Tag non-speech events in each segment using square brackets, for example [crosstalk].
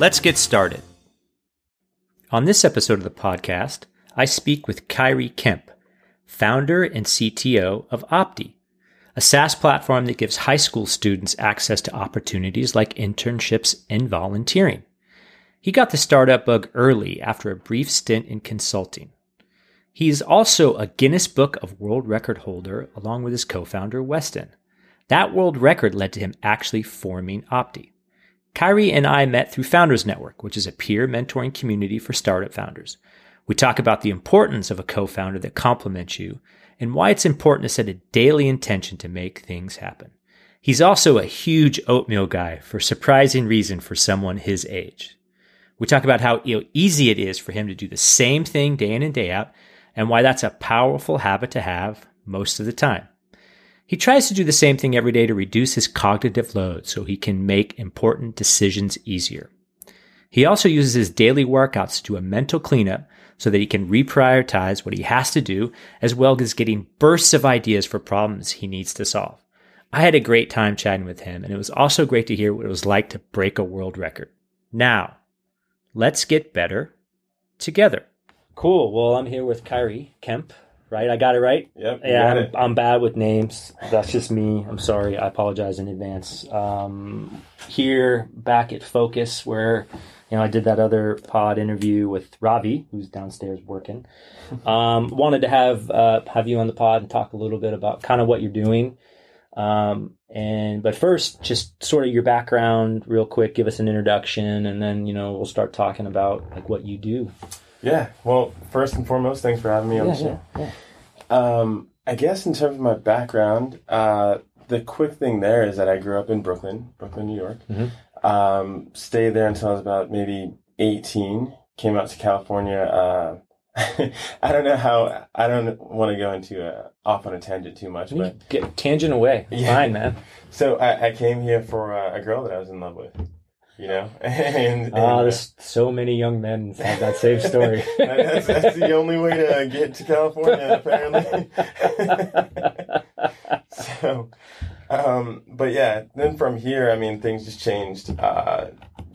Let's get started. On this episode of the podcast, I speak with Khiry Kemp, founder and CTO of Oppti, a SaaS platform that gives high school students access to opportunities like internships and volunteering. He got the startup bug early after a brief stint in consulting. He is also a Guinness Book of World Record holder along with his co founder, Weston. That world record led to him actually forming Oppti. Khiry and I met through Founders Network, which is a peer mentoring community for startup founders. We talk about the importance of a co founder that complements you and why it's important to set a daily intention to make things happen. He's also a huge oatmeal guy for surprising reason for someone his age. We talk about how easy it is for him to do the same thing day in and day out and why that's a powerful habit to have most of the time. He tries to do the same thing every day to reduce his cognitive load so he can make important decisions easier. He also uses his daily workouts to do a mental cleanup so that he can reprioritize what he has to do, as well as getting bursts of ideas for problems he needs to solve. I had a great time chatting with him, and it was also great to hear what it was like to break a world record. Now, let's get better together. Cool. Well, I'm here with Khiry Kemp, right? I got it right? Yep. Yeah, I'm, I'm, bad with names. That's just me. I'm sorry. I apologize in advance. Um, here, back at Focus, where you know I did that other pod interview with Ravi, who's downstairs working. [laughs] Um, wanted to have uh, have you on the pod and talk a little bit about kind of what you're doing. Um, and but first, just sort of your background, real quick. Give us an introduction, and then you know we'll start talking about like what you do. Yeah. Well, first and foremost, thanks for having me on yeah, the show. Yeah, um, I guess in terms of my background, uh, the quick thing there is that I grew up in Brooklyn, Brooklyn, New York. Mm-hmm. Um, stayed there until I was about maybe 18. Came out to California. Uh, [laughs] I don't know how. I don't want to go into a, off on a tangent too much, but get tangent away. Yeah. Fine, man. [laughs] So I, I came here for uh, a girl that I was in love with you know. and, [laughs] and ah, there's so many young men have that same story. [laughs] [laughs] that's, that's, the only way to get to California, apparently. so, um, but yeah, then from here, I mean, things just changed. Uh,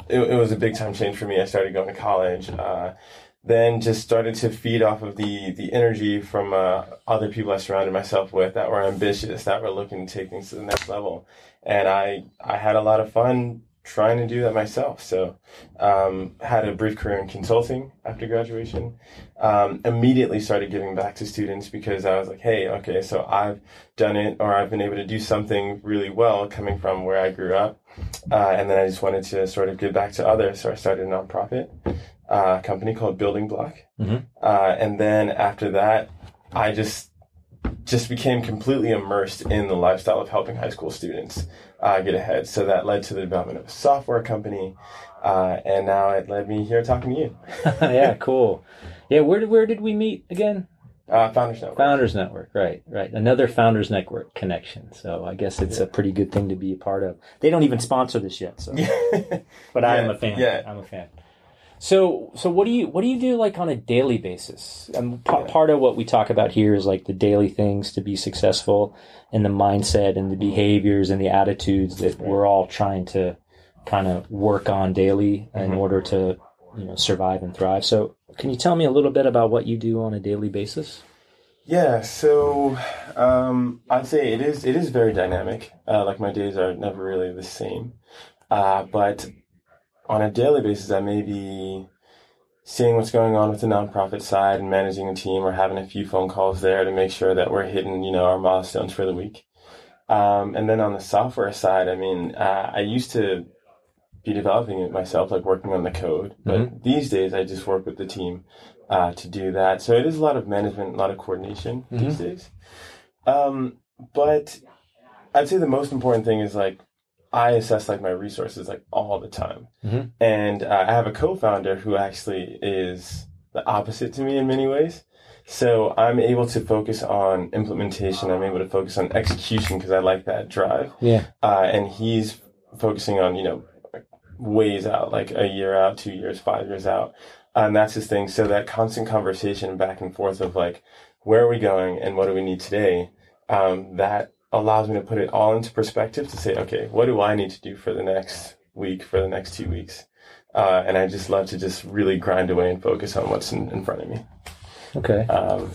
it, it, was a big time change for me. I started going to college. Uh, then just started to feed off of the the energy from uh, other people I surrounded myself with that were ambitious, that were looking to take things to the next level, and I I had a lot of fun trying to do that myself. So, um, had a brief career in consulting after graduation. Um, immediately started giving back to students because I was like, hey, okay, so I've done it or I've been able to do something really well coming from where I grew up. Uh, and then I just wanted to sort of give back to others. So I started a nonprofit uh, company called Building Block. Mm-hmm. Uh, and then after that, I just just became completely immersed in the lifestyle of helping high school students uh, get ahead. So that led to the development of a software company, uh, and now it led me here talking to you. [laughs] yeah, cool. Yeah, where did where did we meet again? Uh, Founders Network. Founders Network, right, right. Another Founders Network connection. So I guess it's a pretty good thing to be a part of. They don't even sponsor this yet, so [laughs] but I am a fan. yeah. I'm a fan. So, so what do you what do you do like on a daily basis? Um, p- Yeah. Part of what we talk about here is like the daily things to be successful, and the mindset and the behaviors and the attitudes that we're all trying to kind of work on daily in Mhm. order to you know survive and thrive. So, can you tell me a little bit about what you do on a daily basis? Yeah, so um, I'd say it is it is very dynamic. Uh, like my days are never really the same, uh, but on a daily basis, I may be seeing what's going on with the nonprofit side and managing a team, or having a few phone calls there to make sure that we're hitting you know our milestones for the week. Um, and then on the software side, I mean, uh, I used to be developing it myself, like working on the code, but these days I just work with the team uh, to do that. So it is a lot of management, a lot of coordination these days. Um, but I'd say the most important thing is like I assess like my resources like all the time, Mhm. and uh, I have a co-founder who actually is the opposite to me in many ways. So I'm able to focus on implementation. I'm able to focus on execution because I like that drive Yeah. uh, and he's focusing on you know ways out, like a year out, two years, five years out, and that's his thing. So that constant conversation back and forth of like, where are we going and what do we need today? Um, that allows me to put it all into perspective to say, okay, what do I need to do for the next week, for the next two weeks? Uh, and I just love to just really grind away and focus on what's in, in front of me. Okay. Um,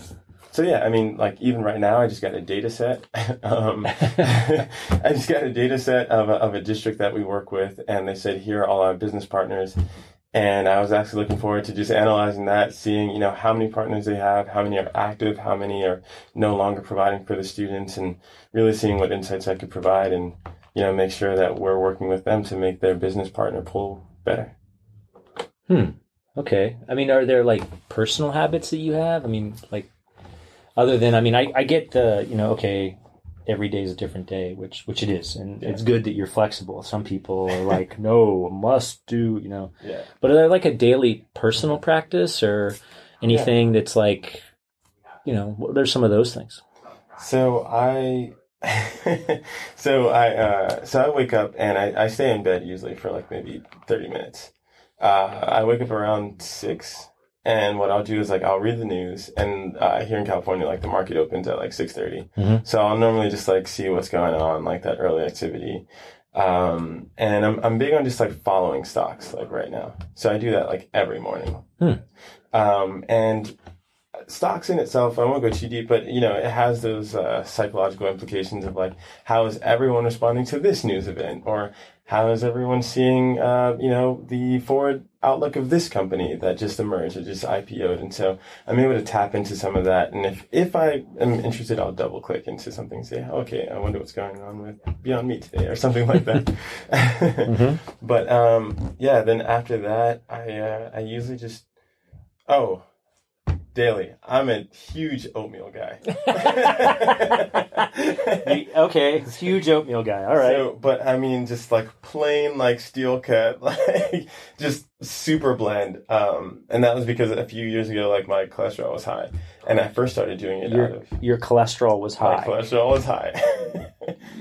so yeah, I mean, like even right now, I just got a data set. [laughs] um, [laughs] I just got a data set of a, of a district that we work with, and they said here are all our business partners. And I was actually looking forward to just analyzing that, seeing you know how many partners they have, how many are active, how many are no longer providing for the students, and really seeing what insights I could provide, and you know make sure that we're working with them to make their business partner pull better. Hmm. Okay. I mean, are there like personal habits that you have? I mean, like other than I mean, I, I get the you know okay, every day is a different day, which which it is, and it's good that you're flexible. Some people are like, [laughs] no, must do, you know. Yeah. But are there like a daily personal practice or anything that's like, you know, what are some of those things? So I, [laughs] so I, uh, so I wake up and I, I stay in bed usually for like maybe 30 minutes. Uh, I wake up around six and what I'll do is like, I'll read the news and, uh, here in California, like the market opens at like 6.30. Mhm. So I'll normally just like see what's going on, like that early activity. Um, and I'm, I'm big on just like following stocks like right now. So I do that like every morning. Hmm. Um, and stocks in itself, I won't go too deep, but you know, it has those uh, psychological implications of like, how is everyone responding to this news event, or how is everyone seeing, uh, you know, the forward outlook of this company that just emerged or just IPO'd, and so I'm able to tap into some of that. And if if I am interested, I'll double click into something, and say, okay, I wonder what's going on with Beyond Meat today, or something like that. [laughs] But um, yeah, then after that, I uh, I usually just oh daily. I'm a huge oatmeal guy. [laughs] [laughs] okay, huge oatmeal guy. All right. So, but I mean, just like plain, like steel cut, [laughs] like just super blend. Um, and that was because a few years ago, like my cholesterol was high, and I first started doing it out your of your cholesterol was my high. cholesterol was high.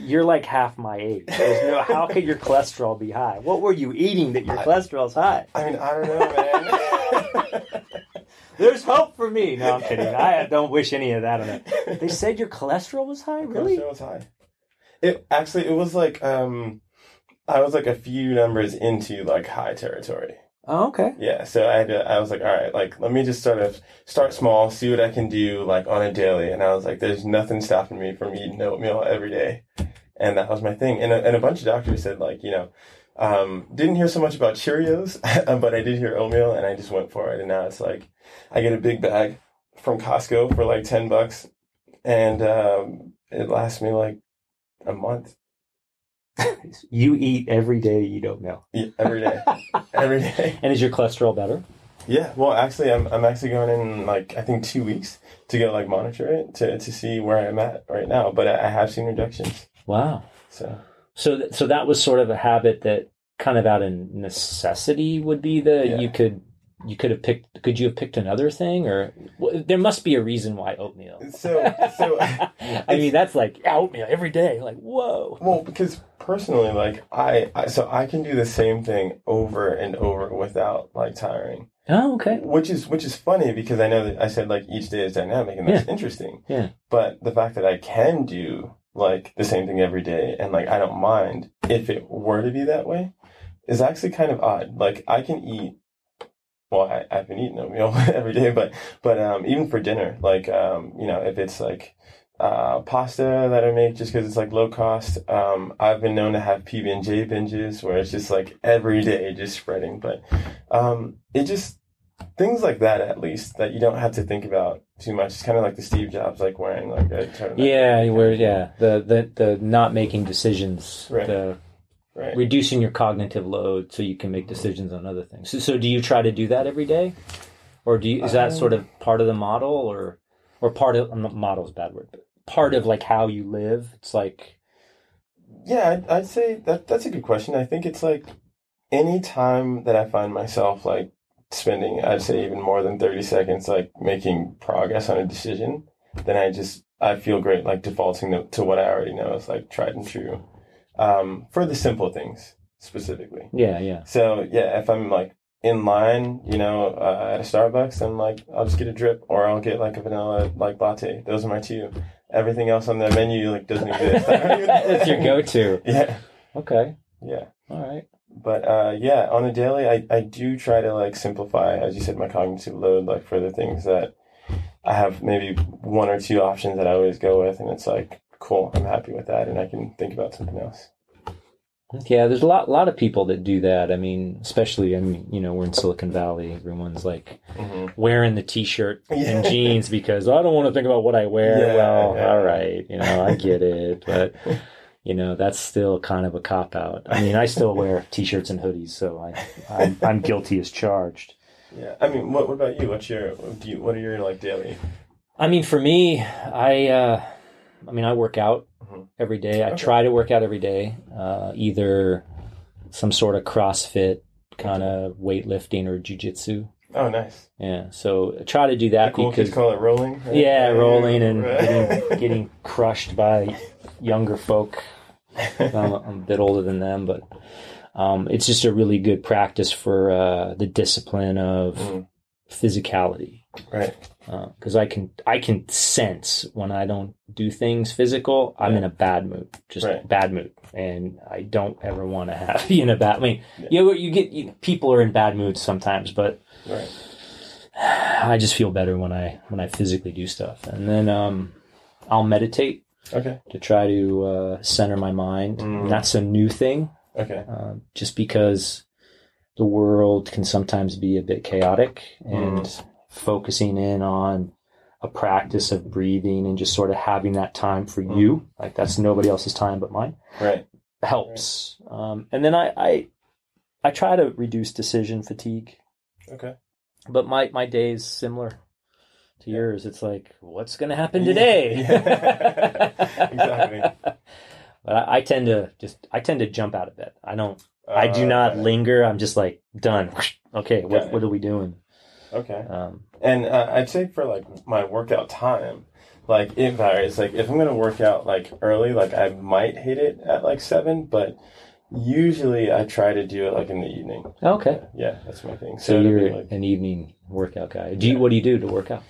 You're like half my age. No how could your cholesterol be high? What were you eating that your cholesterol's high? I mean, I don't know, man. There's hope for me. No, I'm kidding. I [laughs] don't wish any of that on it. They said your cholesterol was high. Really? Cholesterol was high. It actually, it was like um, I was like a few numbers into like high territory. Oh, okay. Yeah, so I had to, I was like, all right, like let me just sort of start small, see what I can do like on a daily, and I was like, there's nothing stopping me from eating oatmeal every day, and that was my thing. And a, and a bunch of doctors said like, you know, um, didn't hear so much about Cheerios, [laughs] but I did hear oatmeal, and I just went for it. And now it's like, I get a big bag from Costco for like ten bucks, and um, it lasts me like a month. [laughs] You eat every day. You eat oatmeal. Yeah, every day, [laughs] every day. And is your cholesterol better? Yeah, well, actually, I'm I'm actually going in like I think two weeks to go like monitor it to to see where I'm at right now. But I, I have seen reductions. Wow. So So, th- so that was sort of a habit that kind of out of necessity would be the Yeah. you could you could have picked could you have picked another thing or well, there must be a reason why oatmeal. so so [laughs] I mean that's like yeah, oatmeal every day like whoa. well because personally like I, I so I can do the same thing over and over without like tiring. Oh okay. Which is which is funny because I know that I said like each day is dynamic and that's interesting. Yeah. But the fact that I can do like the same thing every day and like I don't mind if it were to be that way is actually kind of odd. Like I can eat well, I, I've been eating oatmeal [laughs] every day, but but um, even for dinner, like um, you know, if it's like uh, pasta that I make just because it's like low cost, um, I've been known to have PB and J binges where it's just like every day just spreading. But um, it just things like that at least that you don't have to think about too much. It's kind of like the Steve Jobs like wearing like a turtleneck. Yeah, where yeah the the the not making decisions Right. the right. reducing your cognitive load so you can make decisions on other things. So, so do you try to do that every day, or do you, is that sort of part of the model, or or part of model is bad word, but part of like how you live? It's like Yeah, I'd, I'd say that that's a good question. I think it's like any time that I find myself like spending, I'd say even more than 30 seconds, like making progress on a decision, then I just, I feel great, like defaulting to, to what I already know is like tried and true. Um, for the simple things specifically. yeah, yeah, So yeah, if I'm like in line, you know, uh, at a Starbucks, then like I'll just get a drip or I'll get like a vanilla like latte. Those are my two. Everything else on the menu like doesn't exist. I don't even- that's your go-to. Yeah, Okay, yeah. all right. But uh, yeah, on a daily, I, I do try to like simplify, as you said, my cognitive load, like for the things that I have maybe one or two options that I always go with, and it's like, cool, I'm happy with that, and I can think about something else. Yeah, there's a lot, lot of people that do that. I mean, especially, I mean, you know, we're in Silicon Valley. Everyone's like Mm-hmm. wearing the t-shirt [laughs] Yeah. and jeans because I don't want to think about what I wear. Yeah, well, yeah. all right, you know, I get it, but [laughs] you know, that's still kind of a cop out. I mean, I still wear [laughs] t-shirts and hoodies, so I, I'm, I'm guilty as charged. Yeah, I mean, what, what about you? What's your do you, what are your like daily? I mean, for me, I, uh, I mean, I work out Mhm. every day. I Okay. try to work out every day, uh, either some sort of CrossFit kind of weightlifting or jujitsu. Oh, nice. Yeah, so try to do that The cool because kids call it rolling. right? yeah, rolling and Right. getting, [laughs] getting crushed by younger folk. I'm, I'm a bit older than them, but um, it's just a really good practice for uh, the discipline of Mm. physicality. right. Because I can I can sense when I don't do things physical, I'm Yeah. in a bad mood, just Right. bad mood, and I don't ever want to have [laughs] be in a bad. I mean, Yeah. you know, you get you, people are in bad moods sometimes, but Right. [sighs] I just feel better when I when I physically do stuff, and then um, I'll meditate Okay. to try to uh, center my mind. Mm. That's a new thing, Okay. uh, just because the world can sometimes be a bit chaotic, and Mm. Focusing in on a practice of breathing and just sort of having that time for you, like that's nobody else's time but mine, Right. helps. Um, and then I, I I try to reduce decision fatigue Okay. but my my day is similar to yours. It's like, what's going to happen today? [laughs] [laughs] Exactly. But I, I tend to just I tend to jump out of bed. I don't. I do Uh, not okay. linger. I'm just like done. [laughs] Okay, what what are we doing? Okay. Um, And uh, I'd say for like my workout time, like it varies. Like if I'm gonna work out like early, like I might hit it at like seven, but usually I try to do it like in the evening. okay, Yeah, that's my thing. so it'll you're like, an evening workout guy. Do you what do you do to work out?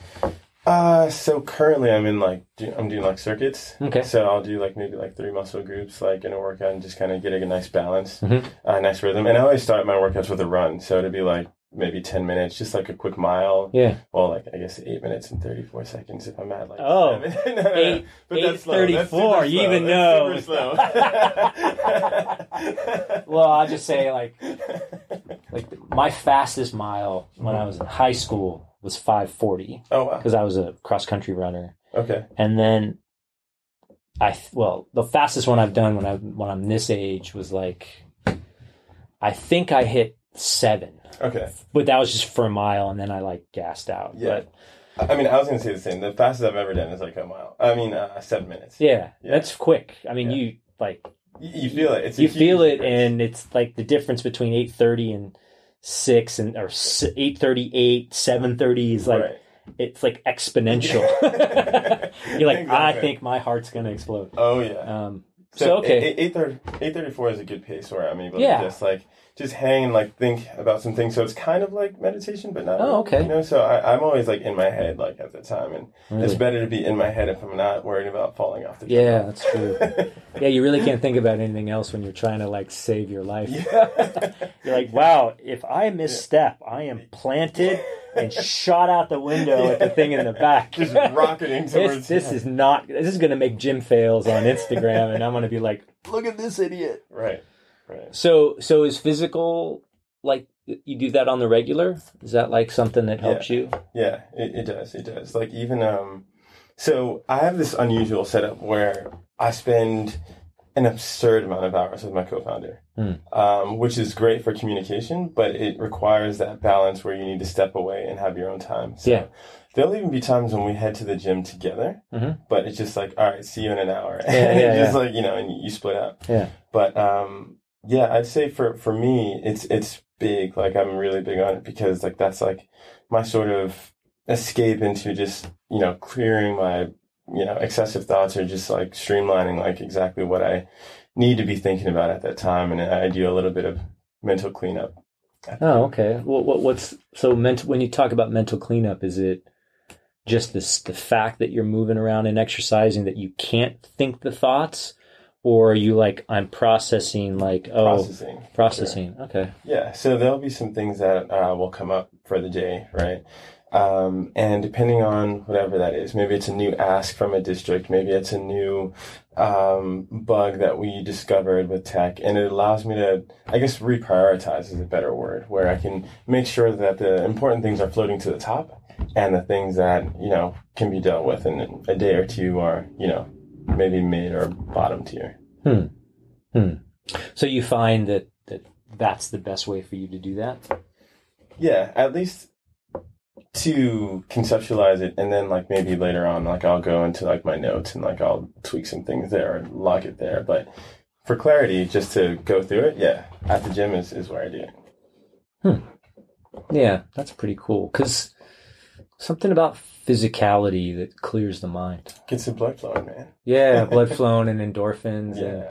Uh, so currently I'm in like I'm doing like circuits. Okay. So I'll do like maybe like three muscle groups like in a workout and just kind of get a nice balance, Mhm. uh, nice rhythm. And I always start my workouts with a run, so it'd be like maybe ten minutes, just like a quick mile. Yeah. Well, like I guess eight minutes and thirty four seconds if I'm at like Oh, seven. [laughs] No, no, no. eight- But that's slow. That's 8:34, you even That's know. super slow. [laughs] Well, I'll just say like like my fastest mile when I was in high school was 540 oh wow. because I was a cross country runner. Okay. And then I well, the fastest one I've done when I when I'm this age was like I think I hit 7. Okay. But that was just for a mile and then I like gassed out. Yeah. But I mean, I was gonna say the same. The fastest I've ever done is like a mile. I mean, uh, seven minutes. yeah, Yeah. that's quick. I mean, Yeah. you like You, feel it. It's you feel it difference. and it's like the difference between 8:30 and 6 and or 8:38 7:30 is like right. it's like exponential [laughs] you're like i think my heart's going to explode Oh yeah. um so, okay Eight thirty eight thirty four is a good pace where I'm able Yeah. to just like just hang and like think about some things. So it's kind of like meditation, but not. Oh, okay. You know, so I, I'm always like in my head like at the time, and Really? it's better to be in my head if I'm not worried about falling off the. yeah that's true [laughs] yeah you really can't think about anything else when you're trying to like save your life Yeah. [laughs] you're like wow if i misstep i am planted and shot out the window [laughs] at the thing in the back just rocketing this, this is not this is going to make gym fails on instagram and i'm going to be like look at this idiot right, right. So, so is physical like you do that on the regular? Is that like something that helps you? Yeah, it, it does. It does. Like even um, so I have this unusual setup where I spend an absurd amount of hours with my co-founder, Hmm. um, which is great for communication, but it requires that balance where you need to step away and have your own time. So Yeah. There'll even be times when we head to the gym together, Mhm. but it's just like, all right, see you in an hour. Yeah, yeah, [laughs] just yeah. like you know, and you split up. Yeah. But um, yeah, I'd say for for me, it's it's big. Like I'm really big on it because like that's like my sort of escape into just you know clearing my you know excessive thoughts or just like streamlining like exactly what I need to be thinking about at that time, and I do a little bit of mental cleanup. Oh, okay. What, what what's so mental when you talk about mental cleanup? Is it just this the fact that you're moving around and exercising that you can't think the thoughts, or are you like I'm processing like oh Processing. processing? Okay. Yeah, so there'll be some things that uh, will come up for the day, right? Um, and depending on whatever that is, maybe it's a new ask from a district, maybe it's a new um, bug that we discovered with tech, and it allows me to, I guess, reprioritize is a better word, where I can make sure that the important things are floating to the top, and the things that you know can be dealt with in a day or two are, you know, maybe mid or bottom tier. Hmm. So you find that that that's the best way for you to do that. Yeah, at least to conceptualize it, and then like maybe later on, like I'll go into like my notes and like I'll tweak some things there and log it there. But for clarity, just to go through it, yeah, at the gym is, is where I do it. Yeah, that's pretty cool. Because something about physicality that clears the mind. Gets the blood flowing, man. Yeah, [laughs] blood flowing and endorphins. And Yeah,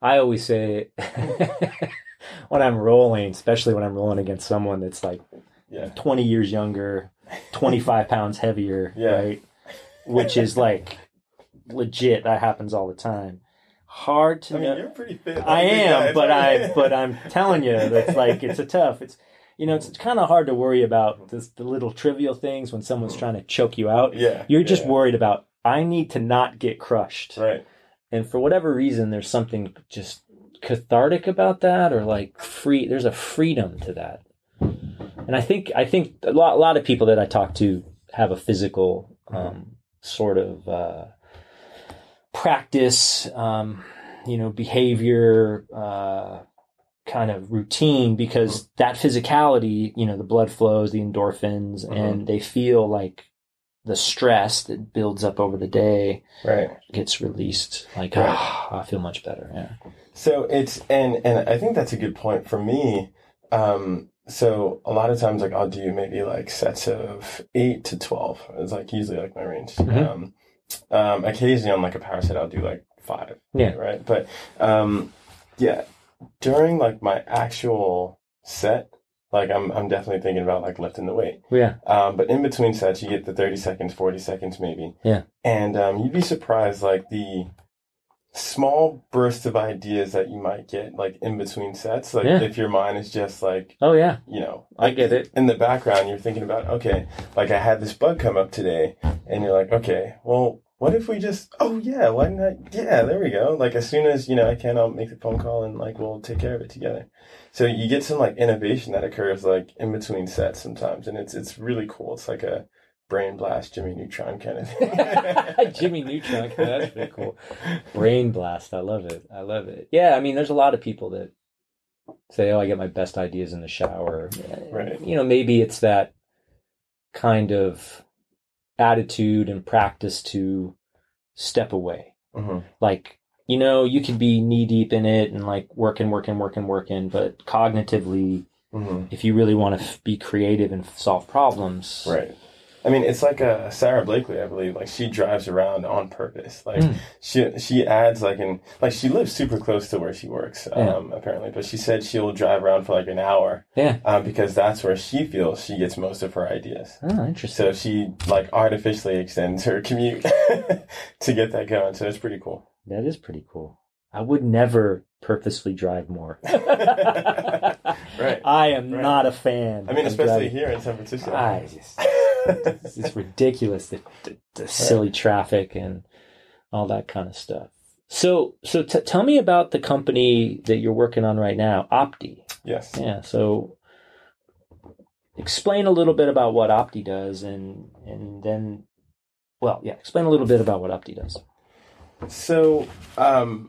I always say [laughs] when I'm rolling, especially when I'm rolling against someone that's like yeah, 20 years younger, 25 pounds heavier, [laughs] Yeah. right? Which is like legit. That happens all the time. Hard to I mean, you're pretty fit. I am, but I but I'm telling you, that's like it's a tough. It's you know, it's kind of hard to worry about this, the little trivial things when someone's trying to choke you out. yeah, You're just yeah, worried about I need to not get crushed, right. and for whatever reason, there's something just cathartic about that, or like free. There's a freedom to that, and I think I think a lot a lot of people that I talk to have a physical um, sort of uh, practice, um, you know, behavior. Uh, kind of routine because that physicality, you know, the blood flows, the endorphins, Mhm. and they feel like the stress that builds up over the day Right. gets released. Like, Right. ah, I feel much better. Yeah. So it's and and I think that's a good point for me. Um, so a lot of times, like I'll do maybe like sets of eight to twelve. It's like usually like my range. Mhm. Um, um, occasionally on like a power set, I'll do like five. Yeah. Right. But um, yeah, during like my actual set, like I'm I'm definitely thinking about like lifting the weight. Yeah. Um, but in between sets, you get the 30 seconds, 40 seconds maybe. Yeah. And um, you'd be surprised, like the small bursts of ideas that you might get, like in between sets. Like Yeah. if your mind is just like, Oh yeah. you know, I get it. In the background, you're thinking about, okay, like I had this bug come up today, and you're like, okay, well, what if we just, oh yeah, why not? Yeah, there we go. Like as soon as you know I can, I'll make the phone call and like we'll take care of it together. So you get some like innovation that occurs like in between sets sometimes, and it's it's really cool. It's like a brain blast, Jimmy Neutron kind of thing. [laughs] Jimmy Neutron. That's pretty cool. Brain blast. I love it. I love it. Yeah, I mean, there's a lot of people that say, "Oh, I get my best ideas in the shower." Right. You know, maybe it's that kind of attitude and practice to step away. hmm Like, you know, you could be knee deep in it and like working, working, working, working, but cognitively, hmm if you really want to f- be creative and f- solve problems, Right. I mean, it's like a Sara Blakely, I believe. Like she drives around on purpose. Like Mm. she she adds like an like she lives super close to where she works, Yeah. um, apparently. But she said she'll drive around for like an hour, Yeah. um, because that's where she feels she gets most of her ideas. Oh, interesting. So she like artificially extends her commute [laughs] to get that going. So it's pretty cool. That is pretty cool. I would never purposely drive more. [laughs] [laughs] Right. I am Right. not a fan. I mean, especially driving. here in San Francisco. I just, [laughs] it's, ridiculous the, the, the silly traffic and all that kind of stuff. So, so t- tell me about the company that you're working on right now, Oppti. yes. Yeah. So, explain a little bit about what Oppti does, and and then, well, yeah, explain a little bit about what Oppti does. So, um,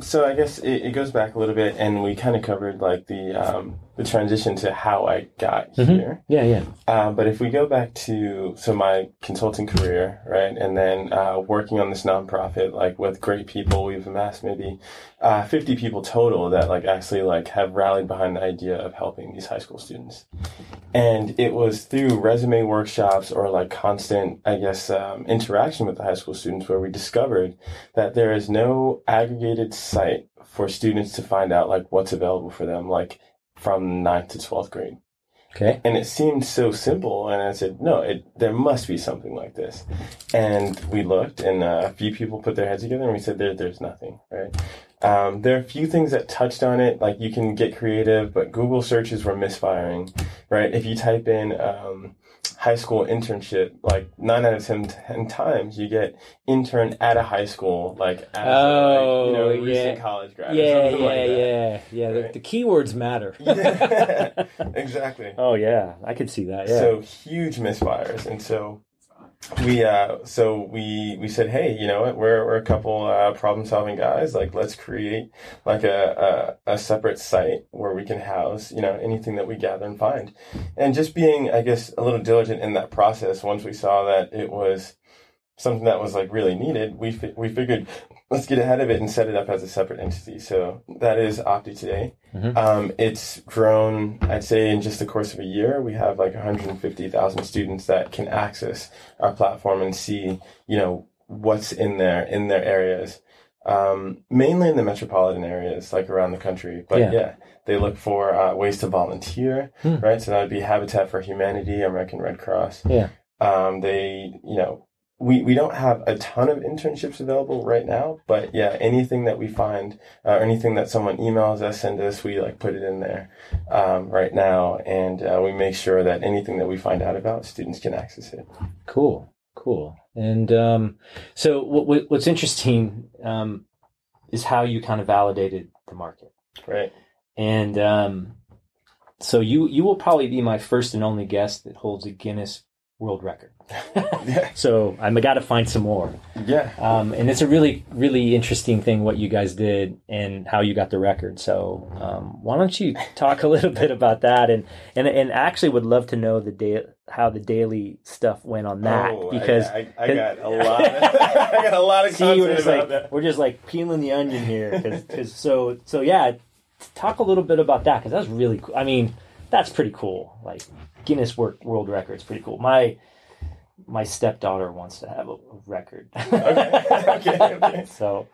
so I guess it, it goes back a little bit, and we kind of covered like the um, the transition to how I got Mhm. here. Yeah, yeah. Um, but if we go back to so my consulting career, right, and then uh, working on this nonprofit, like with great people, we've amassed maybe uh, fifty people total that like actually like have rallied behind the idea of helping these high school students. And it was through resume workshops or like constant, I guess, um, interaction with the high school students where we discovered that there is no aggregated site for students to find out like what's available for them, like from ninth to twelfth grade. Okay. and it seemed so simple and i said no it there must be something like this. And we looked and uh, a few people put their heads together and we said there, there's nothing right? Um, there are a few things that touched on it like you can get creative but google searches were misfiring right? If you type in um, high school internship like nine out of ten, 10 times you get intern at a high school like as a, like, you know Oh, recent yeah. college grad or Yeah, something yeah, like that. yeah, yeah. The, Right. the keywords matter. [laughs] Yeah, [laughs] exactly oh yeah, I could see that. Yeah. So huge misfires, and so we uh so we we said, hey, you know what? We're we're a couple uh, problem solving guys. Like, let's create like a, a a separate site where we can house you know anything that we gather and find, and just being, I guess, a little diligent in that process. Once we saw that it was something that was like really needed, we fi- we figured let's get ahead of it and set it up as a separate entity. So that is Oppti today. Mhm. Um, it's grown, I'd say, in just the course of a year. We have like 150,000 students that can access our platform and see, you know, what's in there in their areas. Um, mainly in the metropolitan areas, like around the country. But Yeah. yeah, they look for uh, ways to volunteer, Hmm. right? So that would be Habitat for Humanity, American Red Cross. Yeah. Um, they, you know, we, we don't have a ton of internships available right now, but yeah, anything that we find, uh, or anything that someone emails us, send us, we like put it in there, um, right now. And, uh, we make sure that anything that we find out about, students can access it. Cool, cool. And um, so, what, what, what's interesting um, is how you kind of validated the market. Right. And um, so, you you will probably be my first and only guest that holds a Guinness World Record. [laughs] So I'm got to find some more. Yeah. Um, and it's a really, really interesting thing what you guys did and how you got the record. So, um, why don't you talk [laughs] a little bit about that? And and and actually, would love to know the day how the daily stuff went on that Oh, because I, I, got a [laughs] lot of, I got a lot of see, we're just about like that. we're just like peeling the onion here. Because so so yeah, talk a little bit about that because that's really cool. I mean, that's pretty cool. Like Guinness World Records, pretty cool. My my stepdaughter wants to have a, a record. Okay, okay, okay. [laughs] so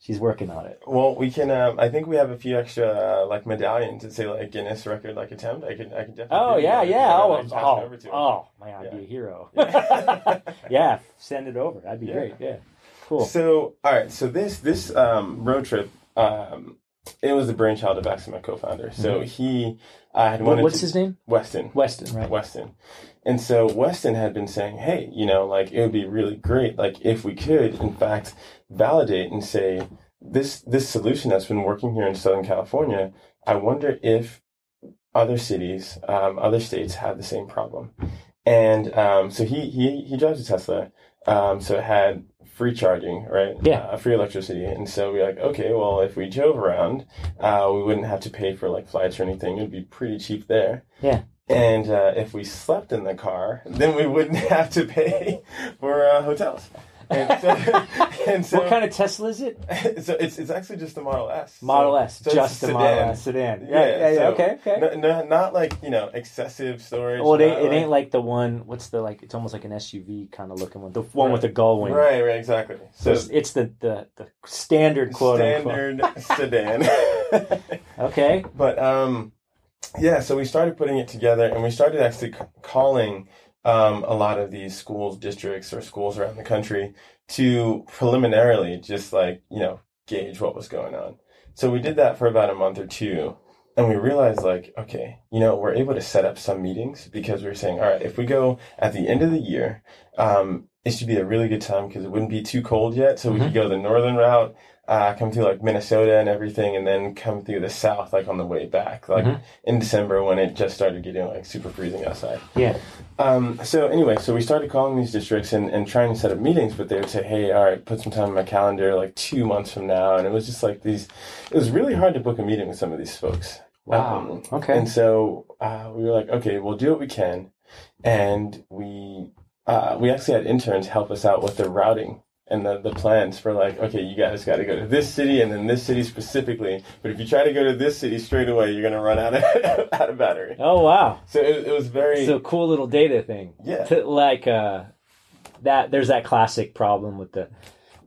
she's working on it. Well, we can. Um, I think we have a few extra uh, like medallions that say like Guinness record like attempt. I could. I could definitely. Oh yeah, yeah. Oh, like, oh, to oh, my idea Yeah. hero. Yeah. [laughs] yeah, send it over. That'd be Yeah. great. Yeah, cool. So, all right. So this this um, road trip, um, it was the brainchild of actually my co-founder. So he I had wanted. what's to, his name? Weston. Weston, right? Weston. And so Weston had been saying, hey, you know, like it would be really great, like if we could, in fact, validate and say this this solution that's been working here in Southern California. I wonder if other cities, um, other states have the same problem. And um, so he he he drives a Tesla, um, so it had free charging, right? Yeah. uh, free electricity. And so we're like, okay, well, if we drove around, uh, we wouldn't have to pay for like flights or anything. It would be pretty cheap there. Yeah. And uh, if we slept in the car, then we wouldn't [laughs] have to pay [laughs] for uh, hotels. And so, [laughs] and so, what kind of Tesla is it? [laughs] so it's it's actually just a Model S. Model So- S, so just a the Model sedan. S sedan. Yeah, yeah, yeah. so okay, okay. n- n- not like you know excessive storage. well, it ain't, it ain't like the one. What's the like? It's almost like an SUV kind of looking one. The one Right. with the gull wing. right, right, exactly. So it's, it's the, the the standard quote standard sedan. [laughs] Okay. But um, yeah, so we started putting it together, and we started actually c- calling um, a lot of these schools, districts, or schools around the country to preliminarily just like you know gauge what was going on. So we did that for about a month or two. And we realized, like, okay, you know, we're able to set up some meetings because we are saying, all right, if we go at the end of the year, um, it should be a really good time because it wouldn't be too cold yet. So we could go the northern route, uh, come through like Minnesota and everything, and then come through the south, like on the way back, like Mhm. in December when it just started getting like super freezing outside. Yeah. Um, so anyway, so we started calling these districts and, and trying to set up meetings, but they would say, "Hey, all right, put some time in my calendar, like two months from now," and it was just like these. It was really hard to book a meeting with some of these folks. Wow. Um, Okay. And so uh, we were like, "Okay, we'll do what we can," and we uh, we actually had interns help us out with the routing and the, the plans for like, okay, you guys got to go to this city and then this city specifically. But if you try to go to this city straight away, you're gonna run out of [laughs] out of battery. Oh wow. So it, it was very so cool little data thing. Yeah. To, like uh, that. There's that classic problem with the.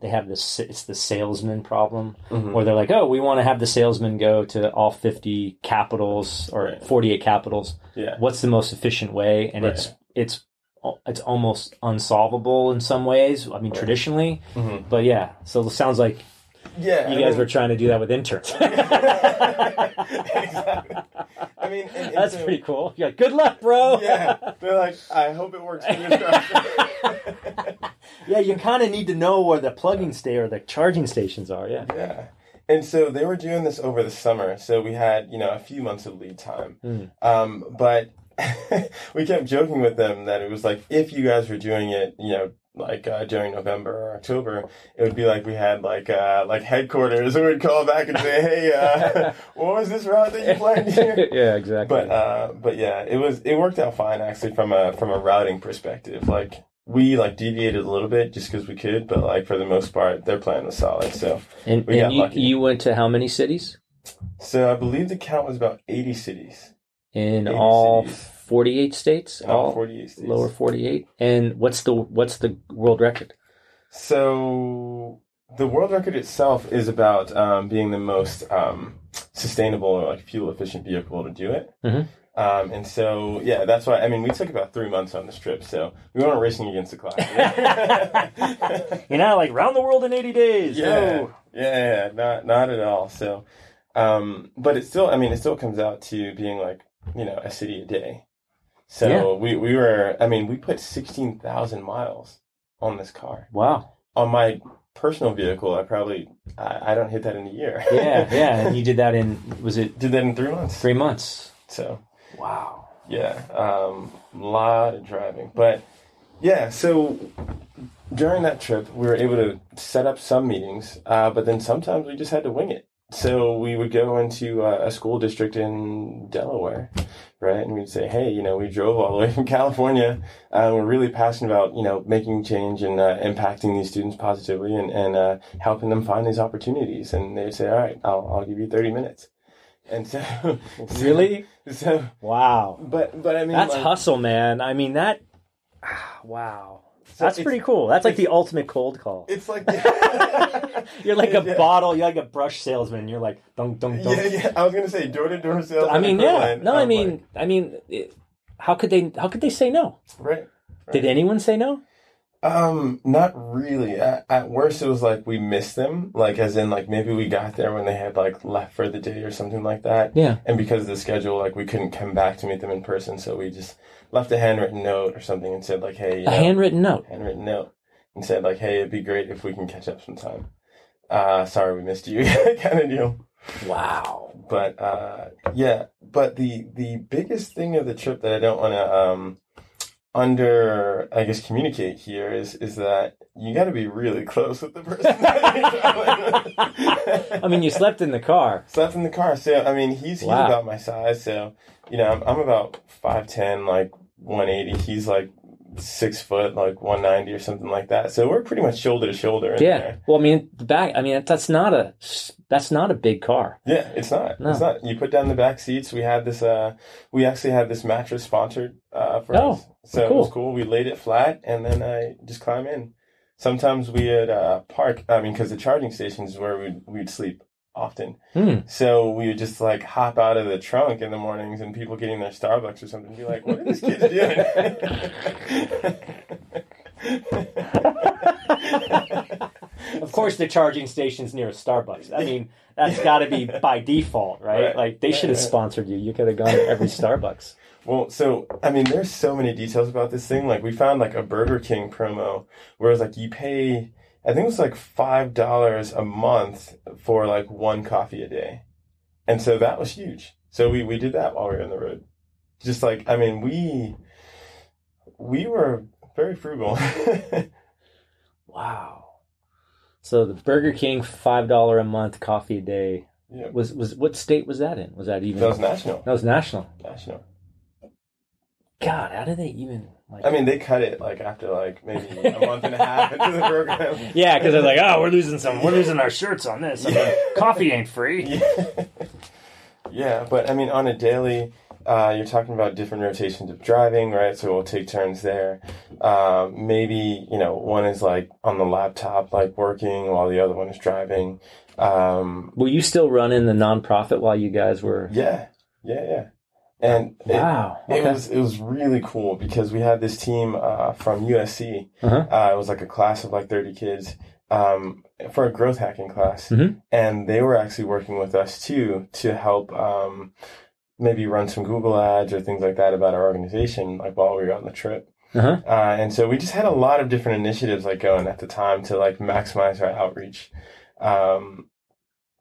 They have this. It's the salesman problem, Mhm. where they're like, "Oh, we want to have the salesman go to all 50 capitals or Right. 48 capitals. yeah. What's the most efficient way?" And it's it's it's almost unsolvable in some ways. I mean, traditionally, Mhm. but yeah. So it sounds like Yeah, you I guys mean- were trying to do that with interns. [laughs] exactly. I mean, and, and That's so- pretty cool. You're like, good luck, bro. Yeah, they're like, I hope it works. [laughs] Yeah, you kind of need to know where the plugging stay or the charging stations are. Yeah. yeah, and so they were doing this over the summer, so we had you know a few months of lead time. Hmm. Um, but [laughs] we kept joking with them that it was like if you guys were doing it, you know. Like uh, during November or October, it would be like we had like uh, like headquarters, [laughs] and we'd call back and say, "Hey, uh, [laughs] what was this route that you planned here?" yeah, exactly. But uh, but yeah, it was it worked out fine actually from a from a routing perspective. Like we like deviated a little bit just because we could, but like for the most part, their plan was solid. So and we got you, lucky. you went to how many cities? so I believe the count was about eighty cities, In 80 all cities. 48 states? all all forty eight states. lower 48? And what's the what's the world record? So the world record itself is about um, being the most um, sustainable or like fuel efficient vehicle to do it. Mhm. Um, and so, yeah, that's why. I mean, we took about three months on this trip, so we weren't racing against the clock. [laughs] [laughs] You're not like round the world in 80 days. Yeah, No. yeah, yeah, not not at all. So, um, but it still, I mean, it still comes out to being like you know a city a day. So Yeah. we we were, I mean, we put sixteen thousand miles on this car. Wow. On my personal vehicle, I probably I, I don't hit that in a year. Yeah, yeah. [laughs] And you did that in was it did that in three months. three months? So Wow. yeah, um, lot of driving, but yeah. So during that trip, we were able to set up some meetings, uh, but then sometimes we just had to wing it. So we would go into uh, a school district in Delaware, right? And we'd say, hey, you know, we drove all the way from [laughs] California. Uh, we're really passionate about, you know, making change and uh, impacting these students positively and, and uh, helping them find these opportunities. And they'd say, all right, I'll, I'll give you 30 minutes. And so, [laughs] Really? So, Wow. but, but I mean, That's like, hustle, man. I mean that. ah, [sighs] Wow. So That's pretty cool. That's like the ultimate cold call. It's like [laughs] [laughs] You're like a [laughs] Yeah. bottle. You're like a brush salesman. You're like dunk dunk dunk. Yeah, yeah. I was gonna say door to door sales. I mean, yeah. equivalent No, I of, mean, like- I mean, it, how could they? How could they say no? right. Did anyone say no? Um, not really. At, at worst, it was like we missed them, like as in like maybe we got there when they had like left for the day or something like that. Yeah. And because of the schedule, like we couldn't come back to meet them in person, so we just left a handwritten note or something and said like, hey, you A know, handwritten note. handwritten note and said like, hey, it'd be great if we can catch up sometime. Uh, sorry we missed you, [laughs] kind of deal. Wow. But uh, yeah, but the the biggest thing of the trip that I don't want to um under I guess communicate here is is that you got to be really close with the person. that you're traveling with. I mean, you slept in the car. slept in the car. So I mean, he's he's Wow. about my size. So you know, I'm, I'm about five ten, like one eighty. He's like six foot, like one ninety or something like that. So we're pretty much shoulder to shoulder. Yeah. there. Well, I mean, the back. I mean, that's not a. That's not a big car. Yeah, it's not. No. It's not. You put down the back seats. We had this. Uh, we actually had this mattress sponsored uh, for Oh, us, so it was cool. We laid it flat, and then I just climb in. Sometimes we would uh, park. I mean, because the charging stations is where we'd we'd sleep often. Hmm. So we would just like hop out of the trunk in the mornings, and people getting their Starbucks or something be like, "What are these kids doing?" [laughs] [laughs] Of course, the charging station's near a Starbucks. I mean, that's got to be by default, right? Right. Like they should have sponsored you. You could have gone to every Starbucks. Well, so I mean, there's so many details about this thing. Like we found like a Burger King promo where it's like you pay, I think it was like five dollars a month for like one coffee a day, and so that was huge. So we we did that while we were on the road. Just like I mean, we we were very frugal. [laughs] Wow. So the Burger King five dollar a month coffee a day yeah, was was what state was that in? Was that even that was national. That was national. National. God, how did they even like? I mean, they cut it like after like maybe a [laughs] month and a half into the program. yeah, because they're like, oh, we're losing some, we're [laughs] losing our shirts on this. I mean, coffee ain't free. Yeah. yeah, but I mean, on a daily, uh, you're talking about different rotations of driving, right? So we'll take turns there. Um, maybe, you know, one is like on the laptop, like working while the other one is driving. Um, Were you still running the nonprofit while you guys were? yeah, yeah, yeah. And it, Wow. it Okay. was it was really cool because we had this team uh, from USC. Uh-huh. Uh, it was like a class of like 30 kids um, for a growth hacking class. Mhm. And they were actually working with us too to help um, maybe run some Google ads or things like that about our organization, like while we were on the trip. Uh-huh. Uh, and so we just had a lot of different initiatives like going at the time to like maximize our outreach. Um,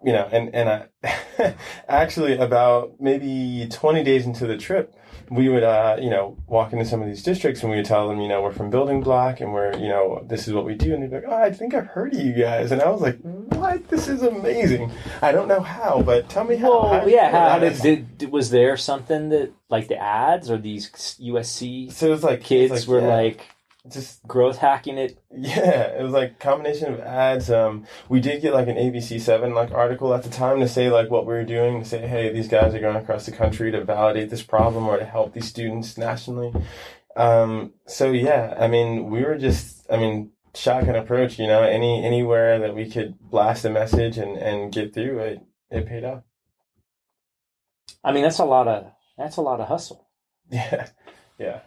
you know, and, and I [laughs] actually about maybe 20 days into the trip, we would, uh, you know, walk into some of these districts and we would tell them, you know, we're from Building Block and we're, you know, this is what we do. And they'd be like, oh, I think I've heard of you guys. And I was like, what? This is amazing. I don't know how, but tell me how. Well, how yeah. How, did, did was there something that like the ads or these USC so it was like kids it's were yeah, like just growth hacking it? Yeah, it was like combination of ads. Um, we did get like an ABC Seven like article at the time to say like what we were doing to say, hey, these guys are going across the country to validate this problem or to help these students nationally. Um, so yeah, I mean, we were just, I mean, shotgun approach. You know, any anywhere that we could blast a message and and get through it, it paid off. I mean, that's a lot of that's a lot of hustle. [laughs] Yeah, yeah.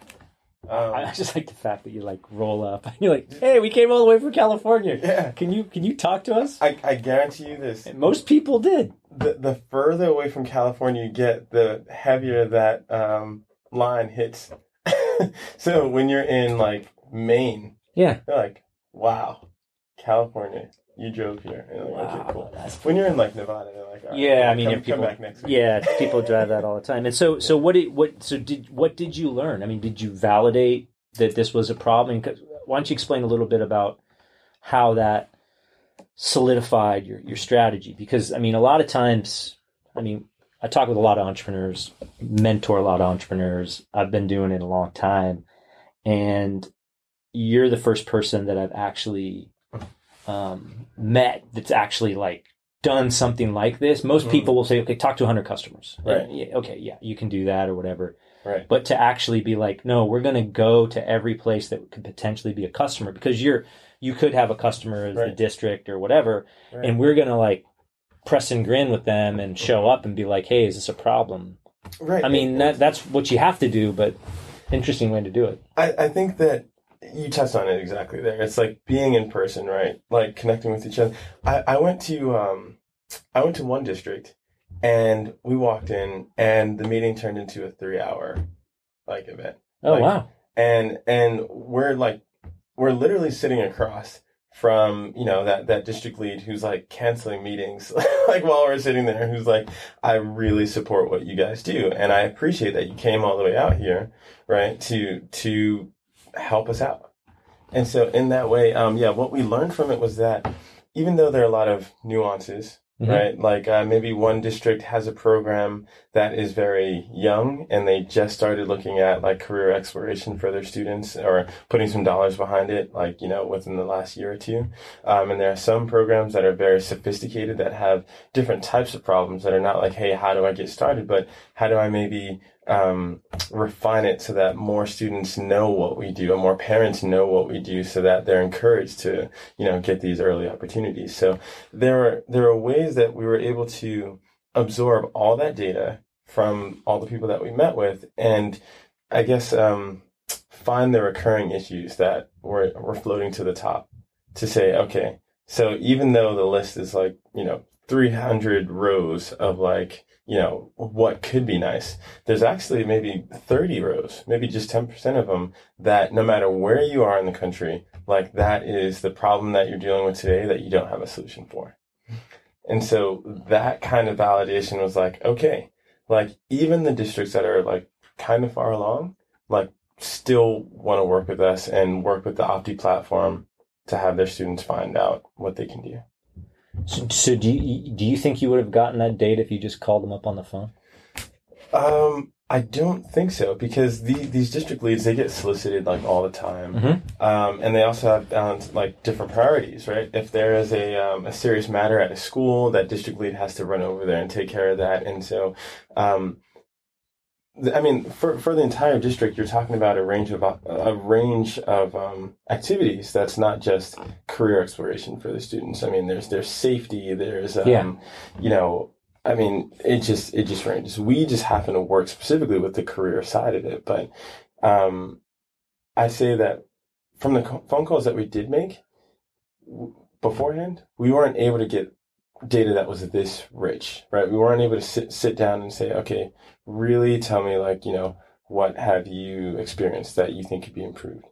Um, I just like the fact that you like roll up and [laughs] you're like, "Hey, we came all the way from California. yeah, Can you can you talk to us?" I, I guarantee you this. And most people did. the the further away from California you get, the heavier that um, line hits. [laughs] so when you're in like Maine, Yeah. you're like, "Wow, California, you drove here." And like, Wow, okay, cool. that's- When you're in like Nevada, they're like, right, Yeah, I mean, come, people, come back next week." yeah, people drive that all the time. And so, [laughs] so what did what so did what did you learn? I mean, did you validate that this was a problem? 'Cause- Why don't you explain a little bit about how that solidified your your strategy? Because I mean, a lot of times, I mean, I talk with a lot of entrepreneurs, mentor a lot of entrepreneurs. I've been doing it a long time, and you're the first person that I've actually um, met that's actually like done something like this. Most Mhm. people will say, "Okay, talk to 100 customers." Right. Yeah, okay, yeah, you can do that or whatever. Right. but to actually be like, no, we're going to go to every place that could potentially be a customer because you're you could have a customer as the district or whatever, Right. and we're going to like press and grin with them and show up and be like, hey, is this a problem? right. I mean, that that's what you have to do, but interesting way to do it. I, I think that you touched on it exactly there. It's like being in person, right? Like connecting with each other. I, I went to um I went to one district and we walked in and the meeting turned into a three hour like event. Oh Like, wow, And and we're like we're literally sitting across from, you know, that, that district lead who's like canceling meetings [laughs] like while we're sitting there, who's like, I really support what you guys do. And I appreciate that you came all the way out here, right, to to help us out. And so in that way, um, yeah, what we learned from it was that even though there are a lot of nuances, Mhm. right? Like uh, maybe one district has a program that is very young and they just started looking at like career exploration for their students or putting some dollars behind it, like, you know, within the last year or two. Um, and there are some programs that are very sophisticated that have different types of problems that are not like, hey, how do I get started? But how do I maybe um, refine it so that more students know what we do and more parents know what we do so that they're encouraged to, you know, get these early opportunities. So there are, there are ways that we were able to absorb all that data from all the people that we met with and I guess, um, find the recurring issues that were, were floating to the top to say, okay, so even though the list is like, you know, 300 rows of like, you know, what could be nice, there's actually maybe 30 rows, maybe just 10% of them that no matter where you are in the country, like that is the problem that you're dealing with today that you don't have a solution for. And so that kind of validation was like, okay, like even the districts that are like kind of far along, like still want to work with us and work with the Oppti platform to have their students find out what they can do. So, so do you do you think you would have gotten that date if you just called them up on the phone? Um, I don't think so because the, these district leads they get solicited like all the time, Mhm. um, and they also have balanced like different priorities, right? If there is a um, a serious matter at a school, that district lead has to run over there and take care of that, and so. Um, I mean, for, for the entire district, you're talking about a range of a range of um, activities. That's not just career exploration for the students. I mean, there's there's safety. There's um, Yeah. you know, I mean, it just it just ranges. We just happen to work specifically with the career side of it, but um, I say that from the phone calls that we did make beforehand, we weren't able to get data that was this rich, right? We weren't able to sit sit down and say, okay, really tell me like you know what have you experienced that you think could be improved,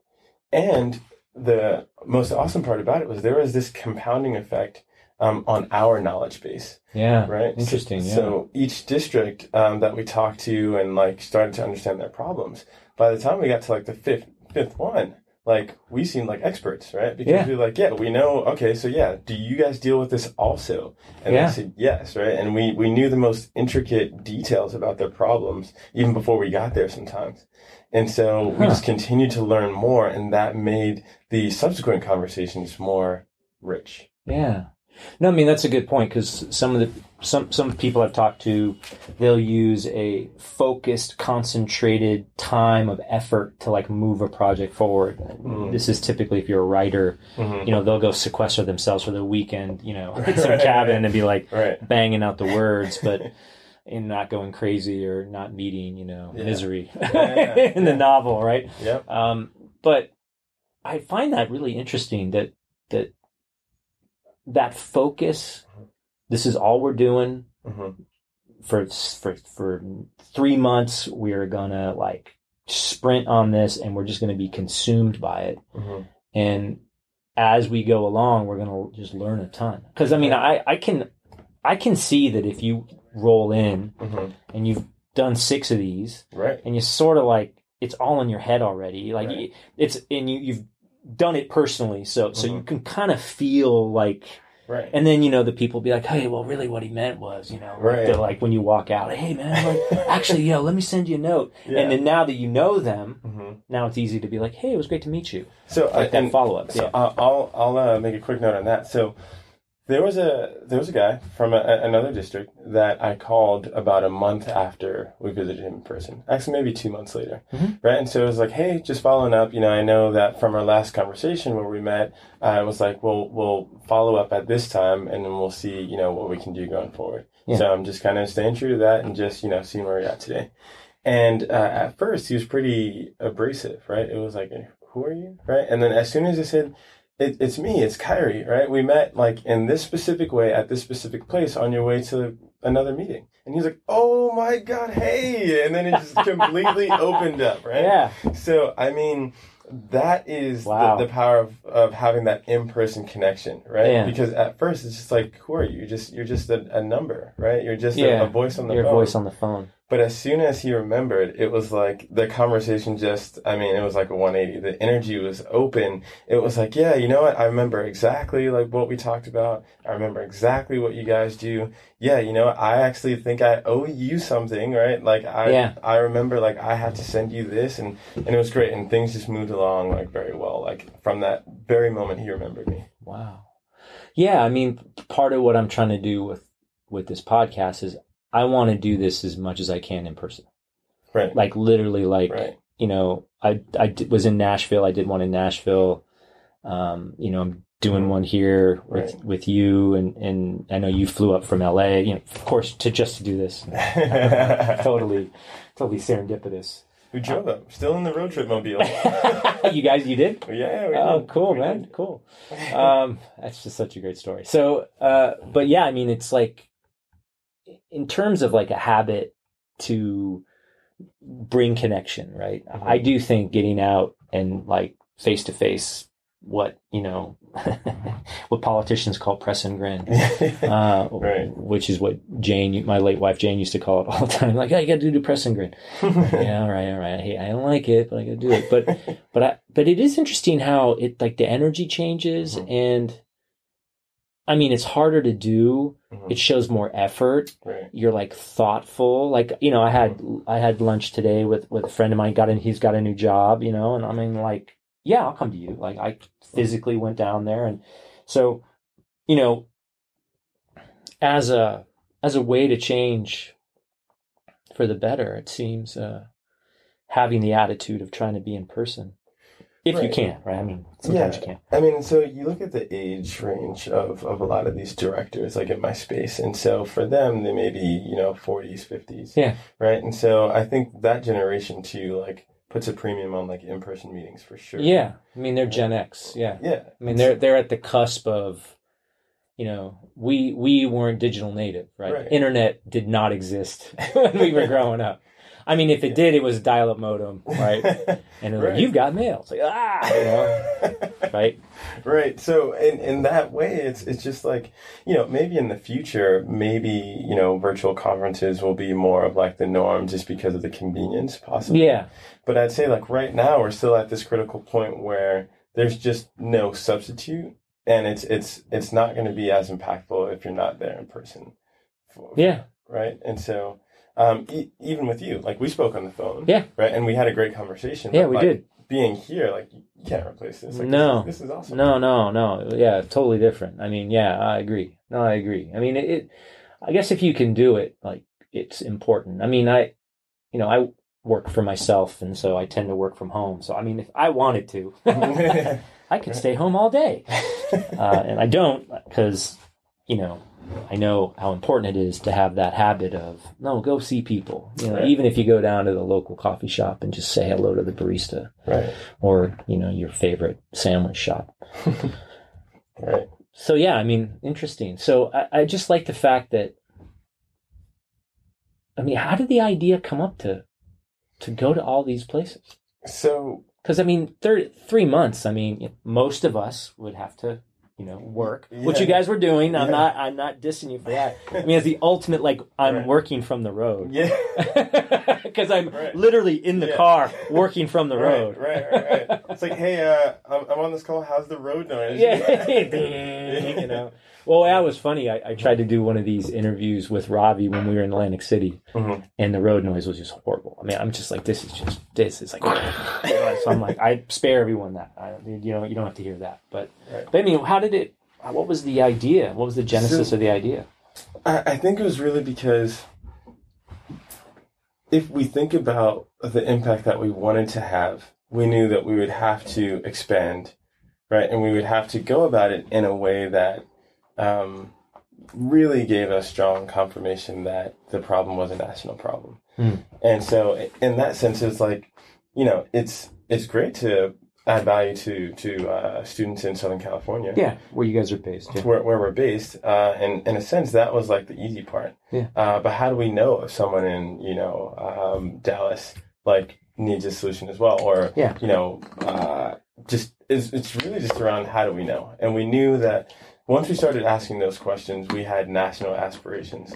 and the most awesome part about it was there was this compounding effect um, on our knowledge base Yeah, right? Interesting. So, yeah. so each district um, that we talked to and like started to understand their problems, by the time we got to like the fifth fifth one, like we seem like experts, right? Because Yeah. we're like, yeah, we know. Okay, so yeah, do you guys deal with this also? And Yeah. they said yes, right? And we we knew the most intricate details about their problems even before we got there sometimes. And so we just continued to learn more, and that made the subsequent conversations more rich. Yeah. No, I mean that's a good point because some of the some some people I've talked to, they'll use a focused, concentrated time of effort to like move a project forward. Mm. This is typically if you're a writer, Mhm. you know, they'll go sequester themselves for the weekend, you know, in some [laughs] cabin and be like Right. banging out the words, but [laughs] and not going crazy or not meeting, you know, Yeah. misery [laughs] yeah, in the novel, right? Yep. Um, but I find that really interesting that that that focus. This is all we're doing hmm for for for three months. We're gonna like sprint on this, and we're just gonna be consumed by it. hmm And as we go along, we're gonna just learn a ton. Because I mean, I I can I can see that if you roll in hmm and you've done six of these, Right. and you sort of like it's all in your head already like Right. it's and you you've done it personally so so you Mhm. can kind of feel like Right. and then you know the people be like hey well really what he meant was you know like, Right. they're like when you walk out hey man like [laughs] actually yeah let me send you a note Yeah. and then now that you know them hmm now it's easy to be like hey it was great to meet you So I like that and follow up so yeah uh, I'll I'll uh, make a quick note on that. So There was a there was a guy from a, another district that I called about a month after we visited him in person. Actually, maybe two months later, Mhm. right? And so it was like, hey, just following up. You know, I know that from our last conversation where we met, I was like, well, we'll follow up at this time, and then we'll see, you know, what we can do going forward. Yeah. So I'm just kind of staying true to that, and just you know, seeing where we're at today. And uh, at first, he was pretty abrasive, right? It was like, who are you, right? And then as soon as I said it, it's me, it's Khiry, right? We met like in this specific way at this specific place on your way to another meeting. And he's like, oh my God, hey. And then it just [laughs] completely opened up, right? Yeah. So, I mean, that is Wow. the, the power of, of having that in-person connection, right? Yeah. Because at first it's just like, who are you? You're just, you're just a, a number, right? You're just Yeah. a, a voice on the Your phone. voice on the phone. But as soon as he remembered, it was like the conversation just, I mean, it was like a 180. The energy was open. It was like, yeah, you know what? I remember exactly like what we talked about. I remember exactly what you guys do. Yeah, you know, what? I actually think I owe you something, right? Like I, Yeah. I remember like I had to send you this and, and it was great. And things just moved along like very well. Like from that very moment he remembered me. Wow. Yeah, I mean, part of what I'm trying to do with with this podcast is I want to do this as much as I can in person. Right. Like literally, like Right. you know, I I was in Nashville. I did one in Nashville. Um, you know, I'm doing one here with Right. with you, and and I know you flew up from LA. You know, of course, to just to do this. [laughs] [laughs] totally, totally serendipitous. we drove up, Still in the road trip mobile. [laughs] you guys, you did? yeah. We Oh, did. cool, We man. did. Cool. Um, that's just such a great story. So, uh, but yeah, I mean, it's like, in terms of like a habit to bring connection, right? Mhm. I do think getting out and like face to face, what, you know, [laughs] what politicians call press and grin. [laughs] Uh, Right. Which is what Jane, my late wife Jane, used to call it all the time. Like, oh, you got to do the press and grin [laughs] yeah, all right, all right. Hey, I don't like it, but I gotta do it. But but I but it is interesting how it like the energy changes Mhm. and I mean it's harder to do. Mhm. It shows more effort. right. You're like thoughtful. Like, you know, I had I had lunch today with with a friend of mine, got in he's got a new job, you know, and I mean like, yeah, I'll come to you. Like I physically went down there and so, you know, as a as a way to change for the better, it seems uh, having the attitude of trying to be in person, if you Right. can, right? I mean, sometimes Yeah. you can't. I mean, so you look at the age range of, of a lot of these directors, like in my space, and so for them, they may be, you know, 40s, 50s. Yeah. Right. And so I think that generation too, like, puts a premium on like in person meetings for sure. Yeah, I mean they're Gen X. Yeah, Yeah. I mean they're they're at the cusp of, you know, we we weren't digital native, right? Right. Internet did not exist [laughs] when we were growing up. I mean, if it did, it was dial-up modem, right? [laughs] And was like, you've got mail. It's like ah, you know, [laughs] right? Right. So in in that way, it's it's just like you know maybe in the future, maybe you know virtual conferences will be more of like the norm just because of the convenience, possibly. Yeah, But I'd say like right now we're still at this critical point where there's just no substitute, and it's it's it's not going to be as impactful if you're not there in person. For- yeah, Right. And so. Um, e- even with you, like we spoke on the phone, Yeah. right, and we had a great conversation. yeah. We like, did. Being here, like you can't replace this. Like, No. this is, this is awesome. No, no, no. Yeah, totally different. I mean, yeah, I agree. No, I agree. I mean, it, it. I guess if you can do it, like it's important. I mean, I, you know, I work for myself, and so I tend to work from home. So I mean, if I wanted to, [laughs] [laughs] I could stay home all day, [laughs] uh, and I don't because, you know, I know how important it is to have that habit of no, go see people. You know, Right. even if you go down to the local coffee shop and just say hello to the barista right, or you know your favorite sandwich shop. [laughs] right. So yeah, I mean, interesting. So I, I just like the fact that. I mean, how did the idea come up to, to go to all these places? So Because I mean, thir- three months. I mean, most of us would have to, you know, work, which you guys were doing. I'm Yeah. not. I'm not dissing you for that. I mean, it's the ultimate. Like, I'm Right. working from the road. yeah, [laughs] Because I'm Right. literally in the Yeah. car working from the [laughs] road. Right, right, right, right. It's like, hey, uh, I'm, I'm on this call. How's the road noise? yeah, [laughs] you know. Well, that was funny. I, I tried to do one of these interviews with Ravi when we were in Atlantic City, Mhm. and the road noise was just horrible. I mean, I'm just like, this is just this is like. so I'm like, I spare everyone that. I, you know, you don't have to hear that. But, Right. but I mean, how did it? what was the idea? What was the genesis So- of the idea? I, I think it was really because if we think about the impact that we wanted to have, we knew that we would have to expand, right? And we would have to go about it in a way that um, really gave us strong confirmation that the problem was a national problem. Hmm. And so, in that sense, it's like, you know, it's it's great to add value to to uh, students in Southern California Yeah, where you guys are based. Yeah. where, where we're based. Uh, and in a sense, that was like the easy part. Yeah. Uh, but how do we know if someone in, you know, um, Dallas, like, needs a solution as well? Or, Yeah. you know, uh, just, it's, it's really just around how do we know? And we knew that once we started asking those questions, we had national aspirations.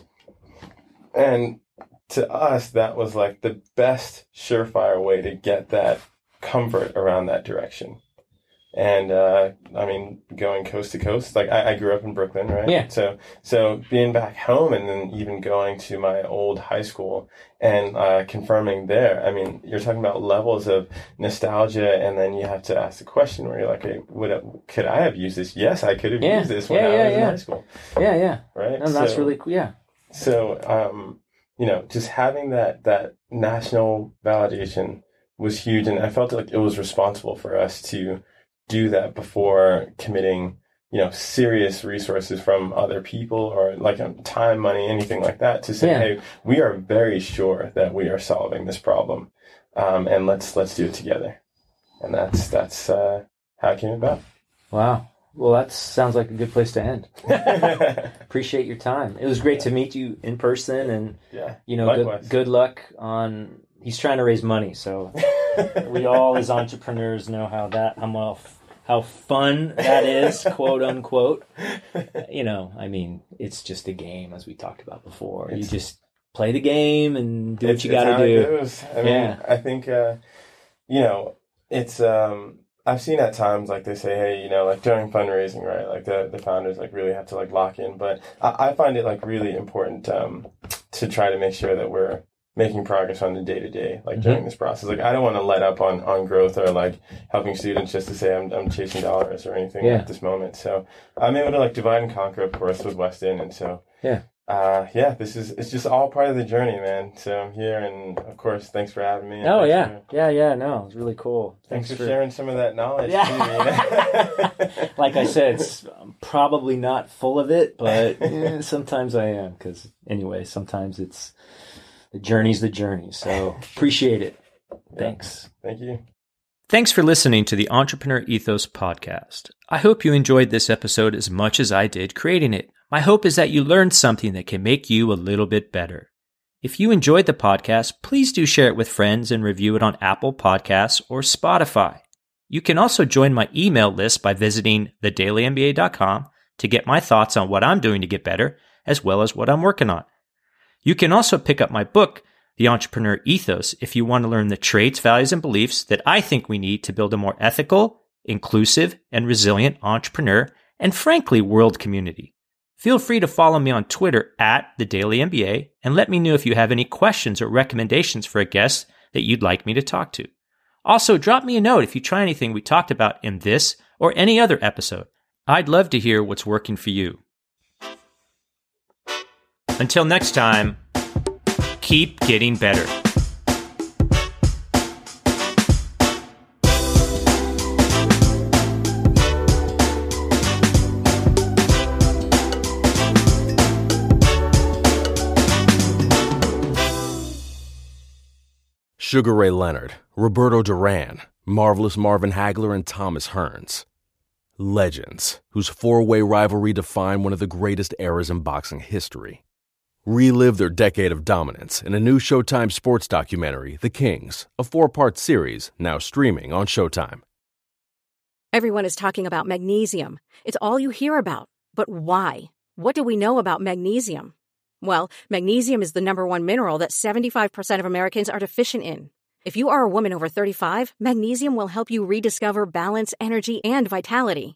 And to us, that was like the best surefire way to get that comfort around that direction and uh, I mean, going coast to coast. Like I, I grew up in Brooklyn, right? Yeah. So so being back home and then even going to my old high school and uh, confirming there. I mean, you're talking about levels of nostalgia, and then you have to ask the question where you're like, hey, would I, could I have used this? Yes, I could have Yeah. used this when Yeah, I yeah, was in high school, Yeah, yeah. right? And that's So- really cool. Yeah. so, um, you know, just having that that national validation was huge, and I felt like it was responsible for us to do that before committing, you know, serious resources from other people or like um, time, money, anything like that to say, Yeah. hey, we are very sure that we are solving this problem, um, and let's let's do it together, and that's that's uh, how it came about. Wow. Well, that sounds like a good place to end. [laughs] Appreciate your time. It was great to meet you in person, and yeah, you know, good, good luck on. He's trying to raise money, so [laughs] we all as entrepreneurs know how that how well, how fun that is, quote unquote. You know, I mean, it's just a game, as we talked about before. you just play the game and do what you got to it do. I mean, Yeah. I think, uh, you know, it's, um, I've seen at times like they say, hey, you know, like during fundraising, right? Like the, the founders like really have to like lock in, but I, I find it like really important, um, to try to make sure that we're making progress on the day to day, like during Mm-hmm. this process. Like I don't want to let up on, on growth or like helping students just to say I'm, I'm chasing dollars or anything Yeah. at this moment. So I'm able to like divide and conquer, of course, with Weston. And so, Yeah. uh, yeah, this is it's just all part of the journey, man. So I'm here, and of course, thanks for having me. Oh yeah, for, yeah, yeah. No, it's really cool. thanks, for, sharing some of that knowledge. Yeah. too, you [laughs] know? like I said, it's probably not full of it, but [laughs] eh, sometimes I am. Because anyway, sometimes it's the journey's the journey. So [laughs] appreciate it. Thanks. Thank you. Thanks for listening to the Entrepreneur Ethos podcast. I hope you enjoyed this episode as much as I did creating it. My hope is that you learned something that can make you a little bit better. If you enjoyed the podcast, please do share it with friends and review it on Apple Podcasts or Spotify. You can also join my email list by visiting thedailymba.com to get my thoughts on what I'm doing to get better, as well as what I'm working on. You can also pick up my book, The Entrepreneur Ethos, if you want to learn the traits, values, and beliefs that I think we need to build a more ethical, inclusive, and resilient entrepreneur and frankly, world community. Feel free to follow me on Twitter at the Daily MBA and let me know if you have any questions or recommendations for a guest that you'd like me to talk to. Also, drop me a note if you try anything we talked about in this or any other episode. I'd love to hear what's working for you. Until next time, keep getting better. Sugar Ray Leonard, Roberto Duran, Marvelous Marvin Hagler, and Thomas Hearns. Legends, whose four way rivalry defined one of the greatest eras in boxing history. Relive their decade of dominance in a new Showtime sports documentary, The Kings, a four part series now streaming on Showtime. Everyone is talking about magnesium. It's all you hear about. But why? What do we know about magnesium? Well, magnesium is the number one mineral that 75% of Americans are deficient in. If you are a woman over 35, magnesium will help you rediscover balance, energy, and vitality.